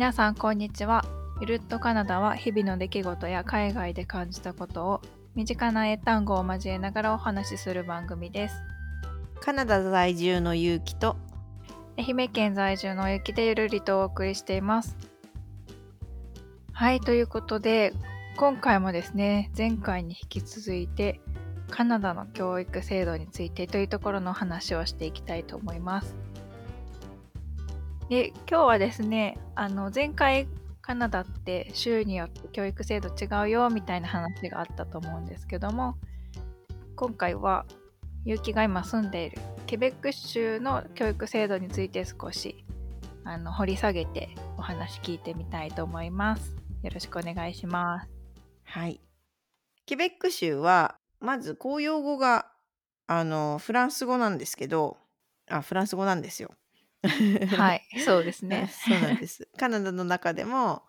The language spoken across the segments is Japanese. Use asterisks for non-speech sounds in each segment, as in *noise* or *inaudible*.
皆さんこんにちは。ゆるっとカナダは日々の出来事や海外で感じたことを身近な英単語を交えながらお話しする番組です。カナダ在住のゆうきと愛媛県在住のゆきでゆるりとお送りしています。はい、ということで今回もですね、前回に引き続いてカナダの教育制度についてというところの話をしていきたいと思います。で、今日はですね、あの前回カナダって州によって教育制度違うよみたいな話があったと思うんですけども、今回は結城が今住んでいるケベック州の教育制度について少しあの掘り下げてお話聞いてみたいと思います。よろしくお願いします。はいケベック州はまず公用語があのフランス語なんですけどあフランス語なんですよ。*laughs* はい、そうですね。そうなんです。*laughs* カナダの中でも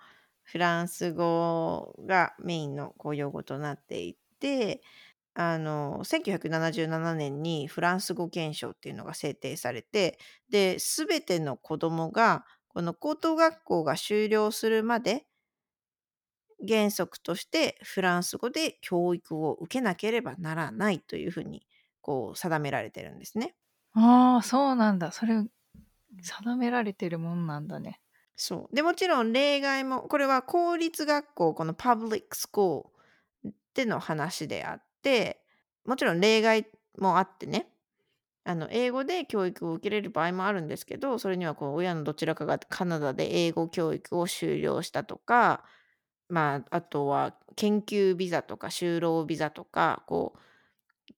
フランス語がメインの公用語となっていてあの1977年にフランス語憲章っていうのが制定されてで全ての子どもがこの高等学校が終了するまで原則としてフランス語で教育を受けなければならないというふうにこう定められてるんですね。ああ、そうなんだ。それ定められてるもんなんだね。そう。でもちろん例外もこれは公立学校このパブリックスコールでの話であってもちろん例外もあってね。あの英語で教育を受けれる場合もあるんですけどそれにはこう親のどちらかがカナダで英語教育を修了したとかまああとは研究ビザとか就労ビザとかこう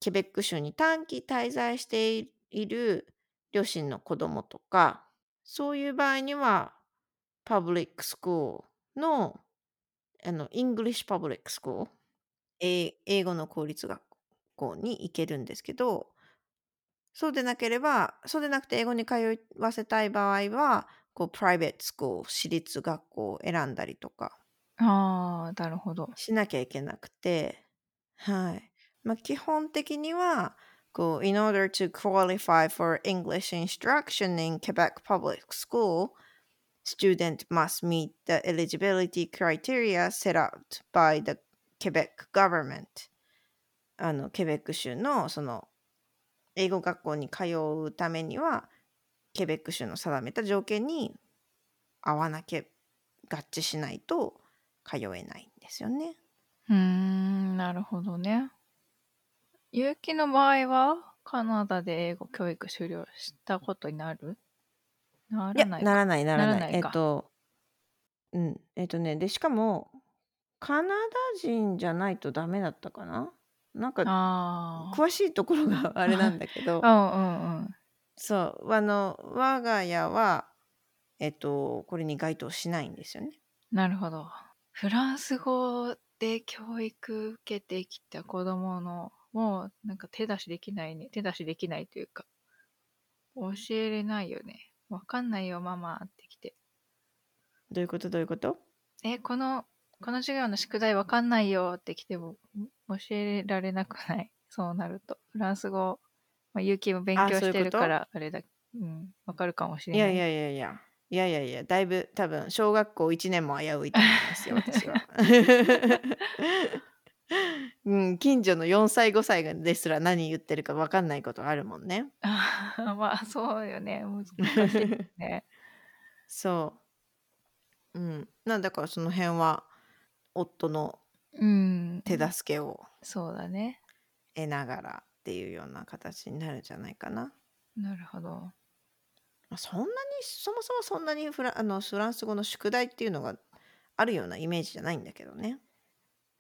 ケベック州に短期滞在している両親の子供とかそういう場合には public school のあの English public school 英英語の公立学校に行けるんですけどそうでなければそうでなくて英語に通わせたい場合はこう private school 私立学校を選んだりとか。ああ、なるほど。しなきゃいけなくて。はい。まあ基本的にはこう In order to qualify for English instruction in Quebec Public School student must meet the eligibility criteria set out by the Quebec government あのケベック州のその英語学校に通うためにはケベック州の定めた条件に合わなきゃ合致しないと通えないんですよね。うん、なるほどね。結城の場合はカナダで英語教育終了したことになる？ないらやないか。ならないならない。えっならないか。とうんえっとねでしかもカナダ人じゃないとダメだったかな？なんかあ詳しいところが *laughs* あれなんだけどあ。*laughs* うんうんうん。そうあの我が家はえっとこれに該当しないんですよね。なるほど。フランス語で教育受けてきた子供のもうなんか手出しできないね。手出しできないというか教えれないよね。わかんないよママってきて。どういうこと？どういうこと？え、この、この授業の宿題わかんないよって来てもん教えられなくない？そうなると。フランス語、まあ、勇気も勉強してるからあれだ。うん、わかるかもしれない。いやいやいやいやいやいやいやだいぶ多分小学校1年も危ういと思いますよ私は。*laughs* うん、近所の4歳5歳ですら何言ってるか分かんないことあるもんね。*laughs* まあそうよね。難しいね。*laughs* そう。うん。なんだからその辺は夫のうん。手助けをそうだね。得ながらっていうような形になるんじゃないかな。なるほど。まあそんなにそもそもそんなにフラあのフランス語の宿題っていうのがあるようなイメージじゃないんだけどね。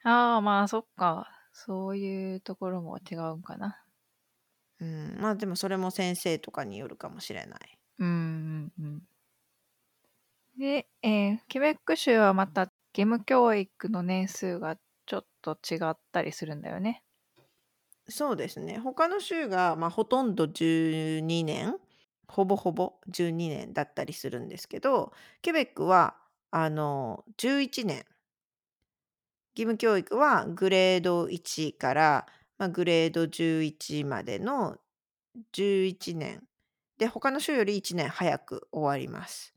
ああ、まあそっか。そういうところも違うんかな。うん、まあでもそれも先生とかによるかもしれない。うんうんうん。で、えーケベック州はまた義務教育の年数がちょっと違ったりするんだよね。そうですね。他の州が、まあ、ほとんど12年、ほぼほぼ12年だったりするんですけど、ケベックはあの11年。義務教育はグレード1から、まあ、グレード11までの11年。で、他の州より1年早く終わります。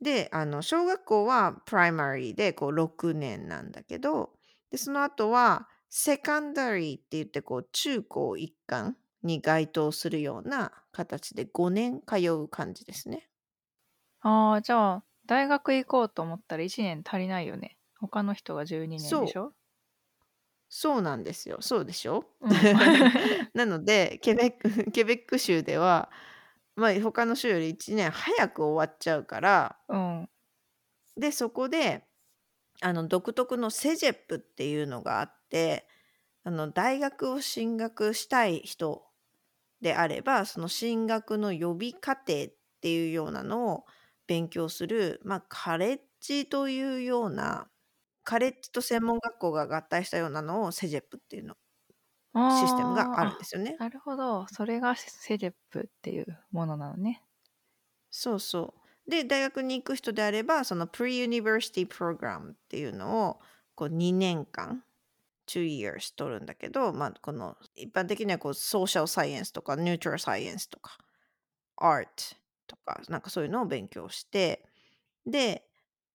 で、あの、小学校はプライマリーでこう6年なんだけど、で、その後はセカンダリーって言ってこう中高一貫に該当するような形で5年通う感じですね。ああ、じゃあ、大学行こうと思ったら1年足りないよね。他の人が12年でそう。しょ？そうなんですよ。そうでしょ？うん。*laughs* なので、*laughs* ケベック *laughs* ケベック州では、まあ、他の州より1年早く終わっちゃうから、うん。で、そこで、あの、独特のセジェップっていうのがあって、あの、大学を進学したい人であれば、その進学の予備課程っていうようなのを勉強する、まあ、カレッジというような、カレッジと専門学校が合体したようなのをセジェップっていうの、システムがあるんあですよね。あ、なるほど。それがセジェップっていうものなのね。そうそう。で、大学に行く人であれば、その Pre-University Program っていうのをこう2年間、2 years 取るんだけど、まあ、この一般的にはこう Social Science とか Neutral Science とか Art とか、なんかそういうのを勉強して、で、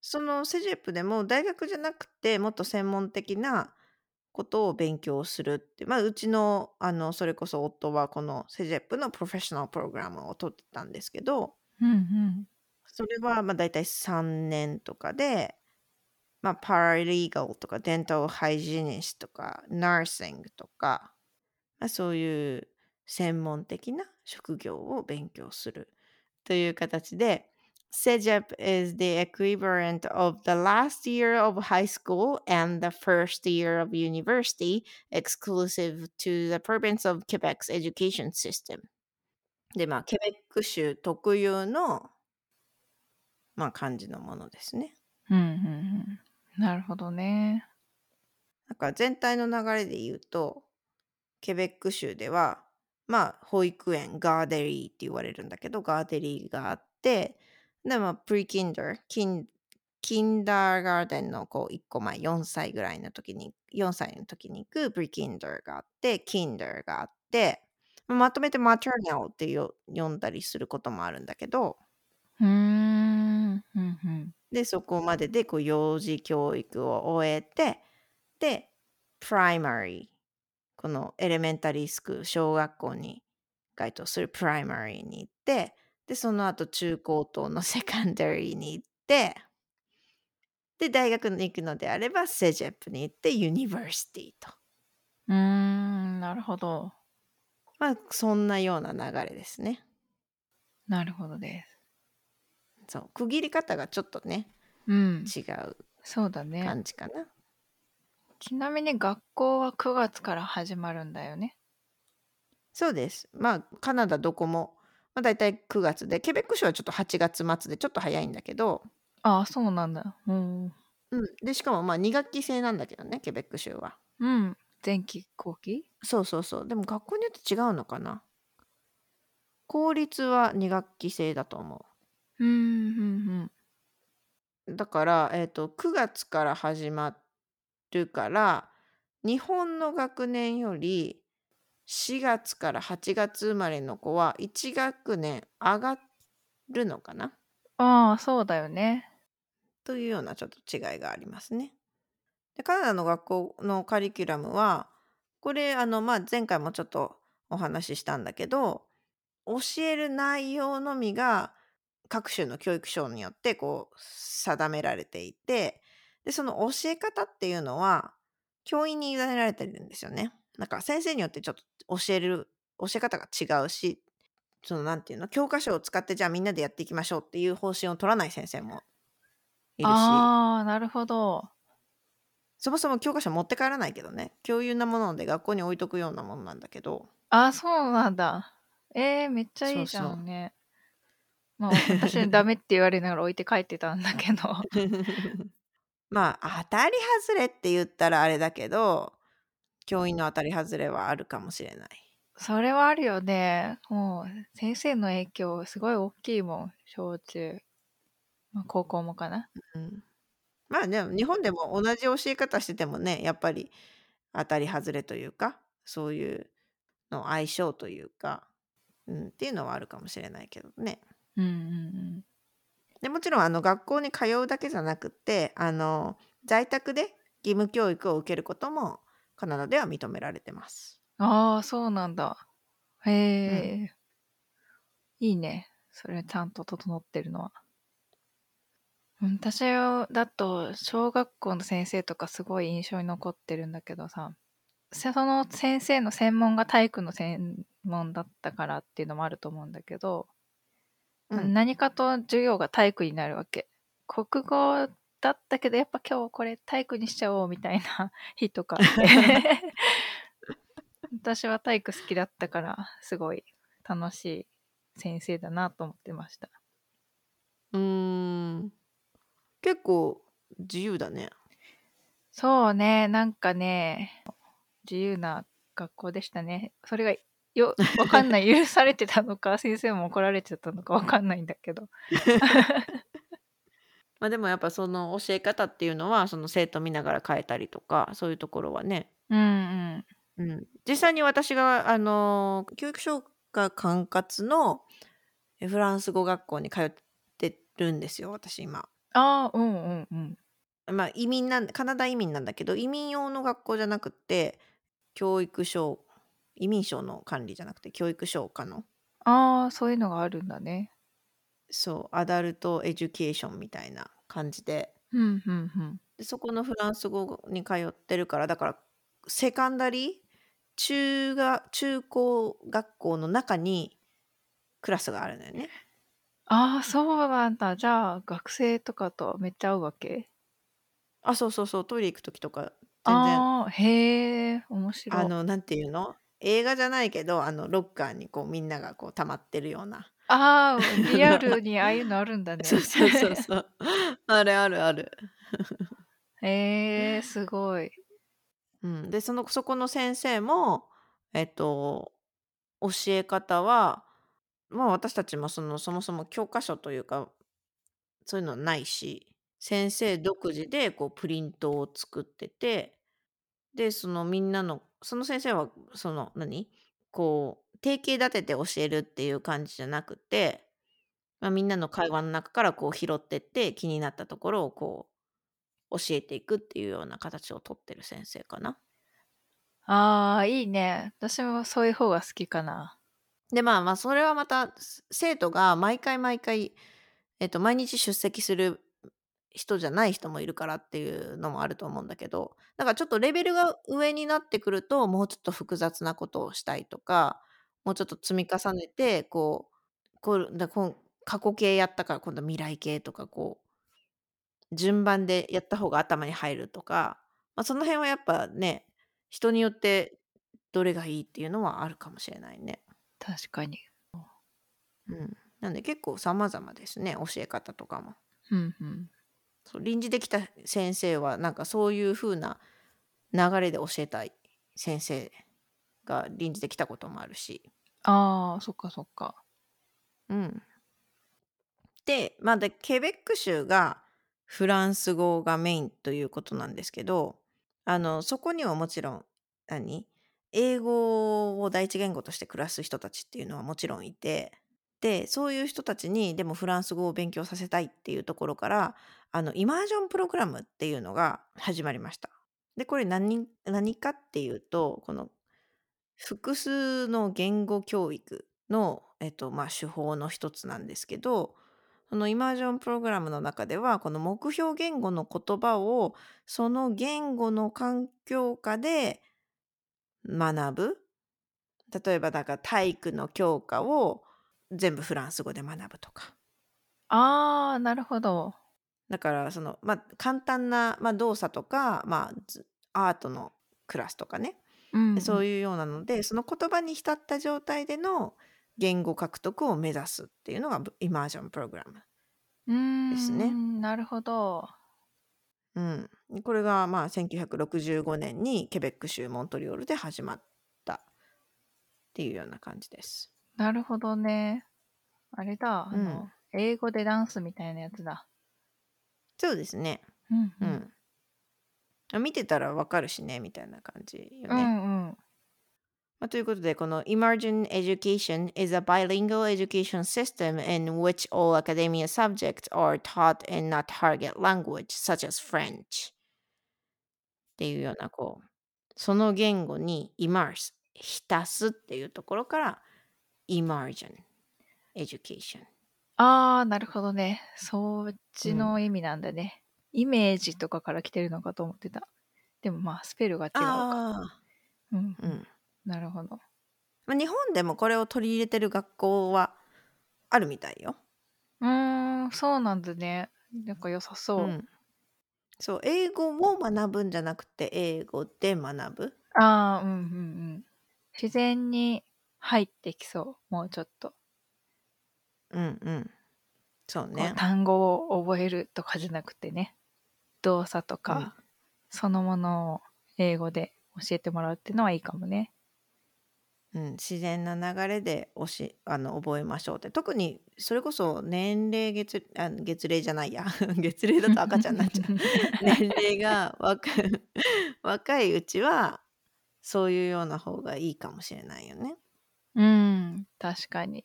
そのセジェップでも大学じゃなくてもっと専門的なことを勉強するって、まあ、うちの、あの、それこそ夫はこのセジェップのプロフェッショナルプログラムを取ってたんですけど、うんうん。それはまあ大体3年とかで、まあ、パラリーガルとかデンタルハイジニストとかナーシングとか、まあ、そういう専門的な職業を勉強するという形で CEGEP is the equivalent of the last year of high school and the first year of university exclusive to the province of Quebec's education system でまあケベック州特有のまあ感じのものですね。うんうんうん。なるほどね。だから全体の流れで言うと、ケベック州では、まあ、保育園、ガーデリーって言われるんだけど、ガーデリーがあって、で、まあ、プリキンダー、キンキンダーガーデンのこう1個前、4歳ぐらいの時に、4歳の時に行くプリキンダーがあって、キンダーがあって、まとめて maternelle ってよ呼んだりすることもあるんだけど、うーん。うんうん。で、そこまででこう幼児教育を終えて、で、 primary、この elementary school、小学校に該当する primary に行って、で、その後中高等の *laughs* secondary に行って、で、大学に行くのであれば、 CEGEP に行って、 university と。うーん。なるほど。まあ、そんなような流れですね。なるほどです。そう。区切り方がちょっとね、うん。違うそうだね。感じかな。ちなみに学校は9月から始まるんだよね。そうです。まあ、カナダどこも、まあ、大体9月で、ケベック州はちょっと8月末でちょっと早いんだけど、ああ、そうなんだ。うん。うん。で、しかもまあ2学期制なんだけどね、ケベック州は。うん。前期後期？そうそうそう。でも学校によって違うのかな。公立は2学期制だと思うんうんう。だから、えっ、と、9月から始まるから、日本の学年より4月から8月生まれの子は1学年上がるのかな？うん。ああ、そうだよね。というようなちょっと違いがありますね。でカナダの学校のカリキュラムはこれあの、まあ、前回もちょっとお話ししたんだけど教える内容のみが各種の教育省によってこう定められていてでその教え方っていうのは教員に委ねられてるんですよね。なんか先生によってちょっと教える教え方が違うしそのなんていうの教科書を使ってじゃあみんなでやっていきましょうっていう方針を取らない先生もいるしああ、なるほど。そもそも教科書持って帰らないけどね共有なもので学校に置いとくようなものなんだけどああ、そうなんだ。えー、めっちゃいいじゃそうそうんね。まあ、私ダメって言われながら置いて帰ってたんだけど。*laughs* まあ当たり外れって言ったらあれだけど教員の当たり外れはあるかもしれない。それはあるよね。もう、先生の影響すごい大きいもん。小中。まあ、高校もかな。うん、まあでも日本でも同じ教え方しててもねやっぱり当たり外れというかそういうの相性というか、うん、っていうのはあるかもしれないけどね。うんうんうん。で、もちろんあの学校に通うだけじゃなくって、あの在宅で義務教育を受けることもカナダでは認められてます。ああ、そうなんだ。へうん。え。いいね。それちゃんと整ってるのは。うん、私だと小学校の先生とかすごい印象に残ってるんだけどさ、その先生の専門が体育の専門だったからっていうのもあると思うんだけど、うん。何かと授業が体育になるわけ。国語だったけど、やっぱ今日これ体育にしちゃおうみたいな *laughs* 日とかあって。*laughs* 私は体育好きだったから、すごい楽しい先生だなと思ってました。うーん。結構自由だね。そうね、なんかね、自由な学校でしたね。それがよ、わかんない。*laughs* 許されてたのか、先生も怒られてたのかわかんないんだけど。まあでもやっぱその教え方っていうのは、その生徒見ながら変えたりとか、そういうところはね。うんうん。うん。実際に私があの教育省が管轄のえフランス語学校に通ってるんですよ、私今。ああ、うんうんうん。まあ移民なんカナダ移民なんだけど、移民用の学校じゃなくって、教育省移民省の管理じゃなくて、教育省下の、ああ、そういうのがあるんだね。そう、 adult education みたいな感じで、うんうんうん。で、そこのフランス語に通ってるから、だから secondary、中が中高学校の中にクラスがあるのよね。ああ、そうなんだ。じゃあ、学生とかとめっちゃ会うわけ？あ、そうそうそう、トイレ行く時とか全然ああ、へえ、面白い。あの、なんていうの？映画じゃないけど、あのロッカーにこうみんながこう溜まってるような。ああ、*laughs* リアルにああいうのあるんだそうね。そうそうそう。*laughs* あるあるある。へえ、すごい。うん、で、そのそこの先生も、えっと、教え方は、まあ私たちもそのそもそも教科書というか、そういうのはないし、先生独自でこうプリントを作ってて、で、そのみんなの、その先生はその何？こう定型立てて教えるっていう感じじゃなくて、まあ、みんなの会話の中からこう拾ってって気になったところをこう教えていくっていうような形をとってる先生かな。ああ、いいね。私もそういう方が好きかな。で、まあまあ、それはまた、す生徒が毎回毎回、えっと、毎日出席する人じゃない人もいるからっていうのもあると思うんだけど、だからちょっとレベルが上になってくると、もうちょっと複雑なことをしたいとか、もうちょっと積み重ねて、こう、こうだこう過去形やったから今度未来形とか、こう、順番でやった方が頭に入るとか、まあ、その辺はやっぱね、人によってどれがいいっていうのはあるかもしれないね。確かに。うん。なんで結構様々ですね、教え方とかも。うんうん。そう臨時できた先生はなんかそういう風な流れで教えたい先生が臨時できたこともあるし。ああ、そっかそっか。うん。で、まあで、ケベック州がフランス語がメインということなんですけど、あの、そこにはもちろん、何？英語を第一言語として暮らす人たちっていうのはもちろんいて、で、そういう人たちにでもフランス語を勉強させたいっていうところから、あの、イマージョンプログラムっていうのが始まりました。で、これ何何かっていうと、この複数の言語教育の、えっと、まあ、手法の一つなんですけど、そのイマージョンプログラムの中では、この目標言語の言葉をその言語の環境下で学ぶ。例えば、だから体育の教科を全部フランス語で学ぶとか。ああ、なるほど。だから、その、まあ、簡単な、まあ、動作とか、まあ、ずアートのクラスとかね。うん、そういうようなので、その言葉に浸った状態での言語獲得を目指すっていうのがイマージョンプログラム。うん。ですねなるほど。うん。これがまあ1965年にケベック州モントリオールで始まったっていうような感じです。なるほどね。あれだ、あうんの、英語でダンスみたいなやつだ。そうですね。うんううん。ん。あ見てたらわかるしね、みたいな感じようね。んうん。まあ、ということで、この Emergent Education is a bilingual education system in which all academia subjects are taught in a target language such as French っていうようなこうその言語に immerse 浸すっていうところから Emergent Education ああ、なるほどね。そっちうんの意味なんだね。イメージとかから来てるのかと思ってた。でもまあ、スペルが違うか。ああうん、うんなるほど。まあ、日本でもこれを取り入れてる学校はあるみたいよ。うーん、そうなんだね。なんか良さそう。ん、そう英語を学ぶんじゃなくて英語で学ぶ。ああ、うんうんうん。自然に入ってきそう。もうちょっと。うんうん。そうこうね。単語を覚えるとかじゃなくてね。動作とか、うんそのものを英語で教えてもらうっていうのはいいかもね。うん、自然な流れでおしあの覚えましょうって特にそれこそ年齢月あ月齢じゃないや *laughs* 月齢だと赤ちゃんになっちゃう *laughs* 年齢が若 *laughs* 若いうちはそういうような方がいいかもしれないよね。うん、確かに。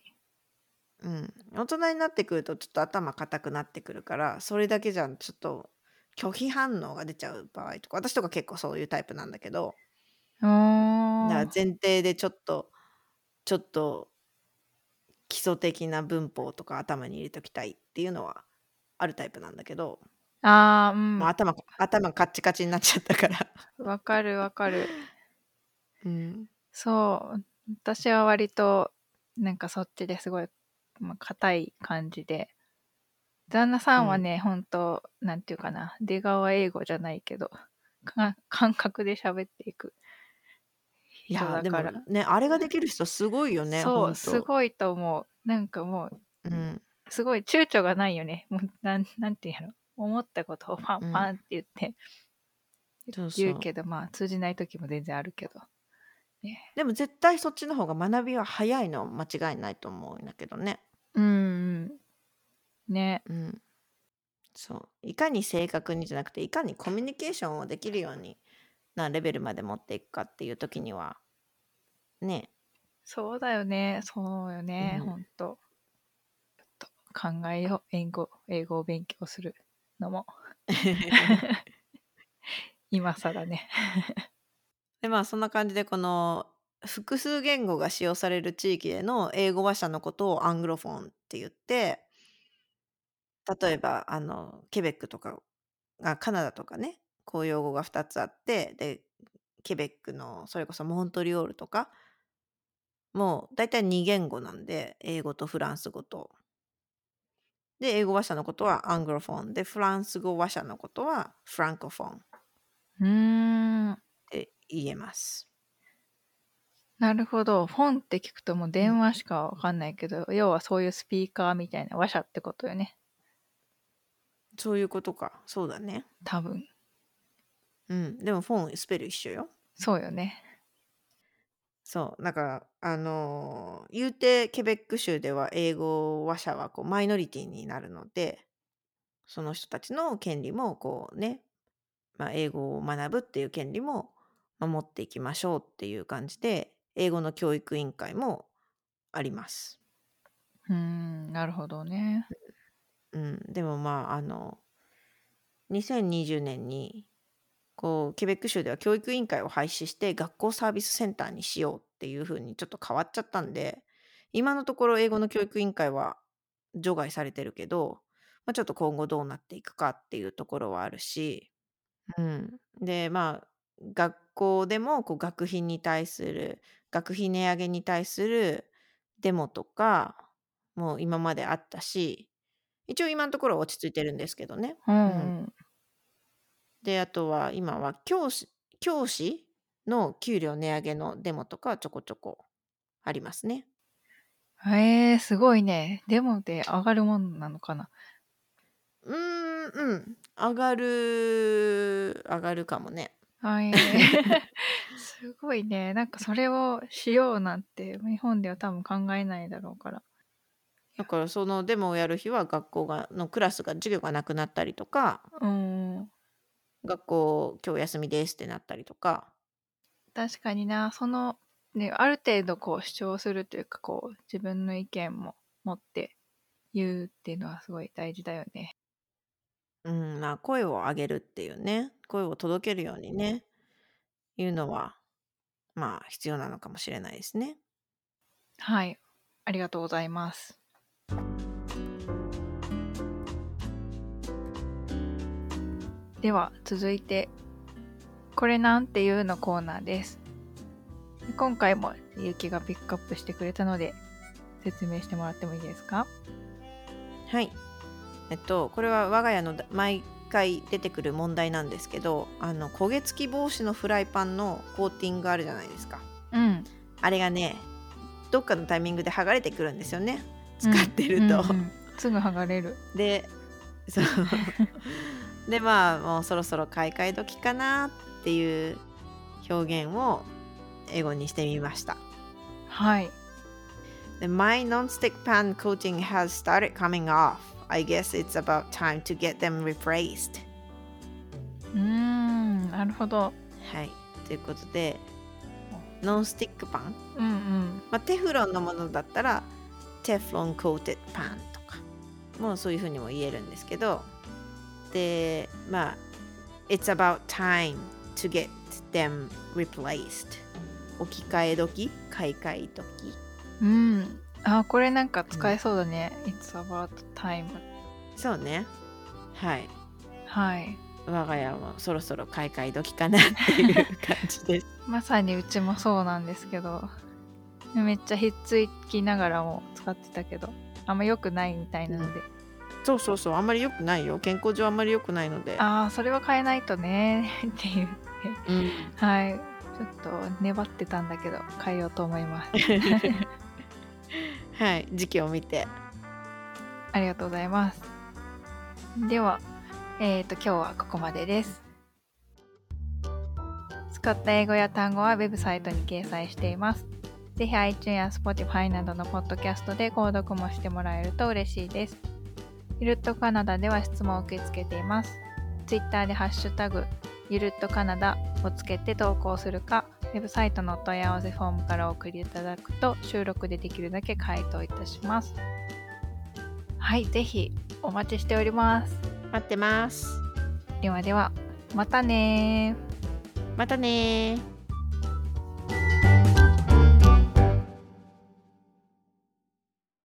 うん、大人になってくるとちょっと頭固くなってくるからそれだけじゃちょっと拒否反応が出ちゃう場合とか私とか結構そういうタイプなんだけど。だから前提でちょっとちょっと基礎的な文法とか頭に入れときたいっていうのはあるタイプなんだけど、ああ、うんもう。頭頭カッチカチになっちゃったから。わかるわかる。うん、そう。私は割と、なんかそっちですごい、まあ、硬い感じで。旦那さんはね、ほんと、なんていうかな、出川英語じゃないけど、か感覚で喋っていくいやでも人だから。ねあれができる人すごいよね。そう、すごいと思う。なんかもう、うん、すごい躊躇がないよね。もうなんなんていうの？思ったことをパンパンって言って、そうそう言うけど、まあ通じない時も全然あるけど。でも絶対そっちの方が学びは早いのは間違いないと思うんだけどね。うんうん。ね。うん、そういかに正確にじゃなくていかにコミュニケーションをできるようになレベルまで持っていくかっていう時にはねそうだよね。そうよね。うんほんと。と考えよう。英語、英語を勉強するのも。*laughs* 今更ね。でまあそんな感じでこの複数言語が使用される地域での英語話者のことをアングロフォンって言って例えばあのケベックとかあカナダとかね公用語が2つあってでケベックのそれこそモントリオールとかもう大体2言語なんで英語とフランス語と。で英語話者のことはアングロフォンでフランス語話者のことはフランコフォンっうーん。て言えます。なるほど。フォンって聞くともう電話しかわかんないけど、要はそういうスピーカーみたいな話者ってことよね。そういうことか。そうだね。多分。うん。でもフォンスペル一緒よ。そうよね。そう。だから、あのー言うてケベック州では英語話者はこうマイノリティになるので、その人たちの権利もこうね、まあ、英語を学ぶっていう権利も守っていきましょうっていう感じで、英語の教育委員会もあります。うーん、なるほどね。うん、でもまああの2020年にこうケベック州では教育委員会を廃止して学校サービスセンターにしようっていう風にちょっと変わっちゃったんで今のところ英語の教育委員会は除外されてるけど、まあ、ちょっと今後どうなっていくかっていうところはあるし、うん、でまあ学校でもこう学費に対する学費値上げに対するデモとかもう今まであったし一応今のところは落ち着いてるんですけどね。うん。であとは今は教師教師の給料値上げのデモとかちょこちょこありますね。へえすごいね。デモで上がるもんなのかな？うーんうん上がる上がるかもね。はい。*laughs* すごいね。なんかそれをしようなんて日本では多分考えないだろうから。だからそのデモをやる日は学校がのクラスが授業がなくなったりとかうん。学校今日休みですってなったりとか。確かにな。そのね、ある程度こう主張するというかこう自分の意見も持って言うっていうのはすごい大事だよね。うん、まあ、声を上げるっていうね、声を届けるようにね、いうのは、まあ、必要なのかもしれないですね。はい、ありがとうございます。では続いて「これなんていう?」のコーナーです。今回もゆうきがピックアップしてくれたので説明してもらってもいいですか？はい。えっと、これは我が家のだ毎回出てくる問題なんですけど、あの焦げ付き防止のフライパンのコーティングあるじゃないですか。うん。あれがね、どっかのタイミングで剥がれてくるんですよね。使ってると。うんうんすぐ剥がれる。で、そう。で、まあ、もうそろそろ買い替え時かなっていう表現を英語にしてみました。はい。The, my non-stick pan coating has started coming off. I guess it's about time to get them replaced. うーん、なるほど。はい。ということで、ノンスティックパン、うんうん。まあ、テフロンのものだったら、テフロンコーテッドパンとか、もうそういうふうにも言えるんですけど、で、まあ、It's about time to get them replaced. 置き換え時、買い替え時？うん。あ、これなんか使えそうだね。It's about time. そうね。はい。はい。我が家もそろそろ買い替え時かなっていう感じです。*laughs* まさにうちもそうなんですけど、めっちゃひっつきながらも使ってたけど、あんま良くないみたいなので、そうそうそう、あんまり良くないよ。健康上あんまり良くないので。ああ、それは変えないとね *laughs* って言って、うん、はい。ちょっと粘ってたんだけど、変えようと思います。*laughs* はい、時期を見て。ありがとうございます。では、えっ、と、今日はここまでです。使った英語や単語はウェブサイトに掲載しています。ぜひ iTunes や Spotify などのポッドキャストで購読もしてもらえると嬉しいです。ゆるっとカナダでは質問を受け付けています。Twitter でハッシュタグゆるっとカナダをつけて投稿するか、ウェブサイトのお問い合わせフォームからお送りいただくと収録でできるだけ回答いたします。はい、ぜひお待ちしております。待ってます。ではでは、またねー。またねー。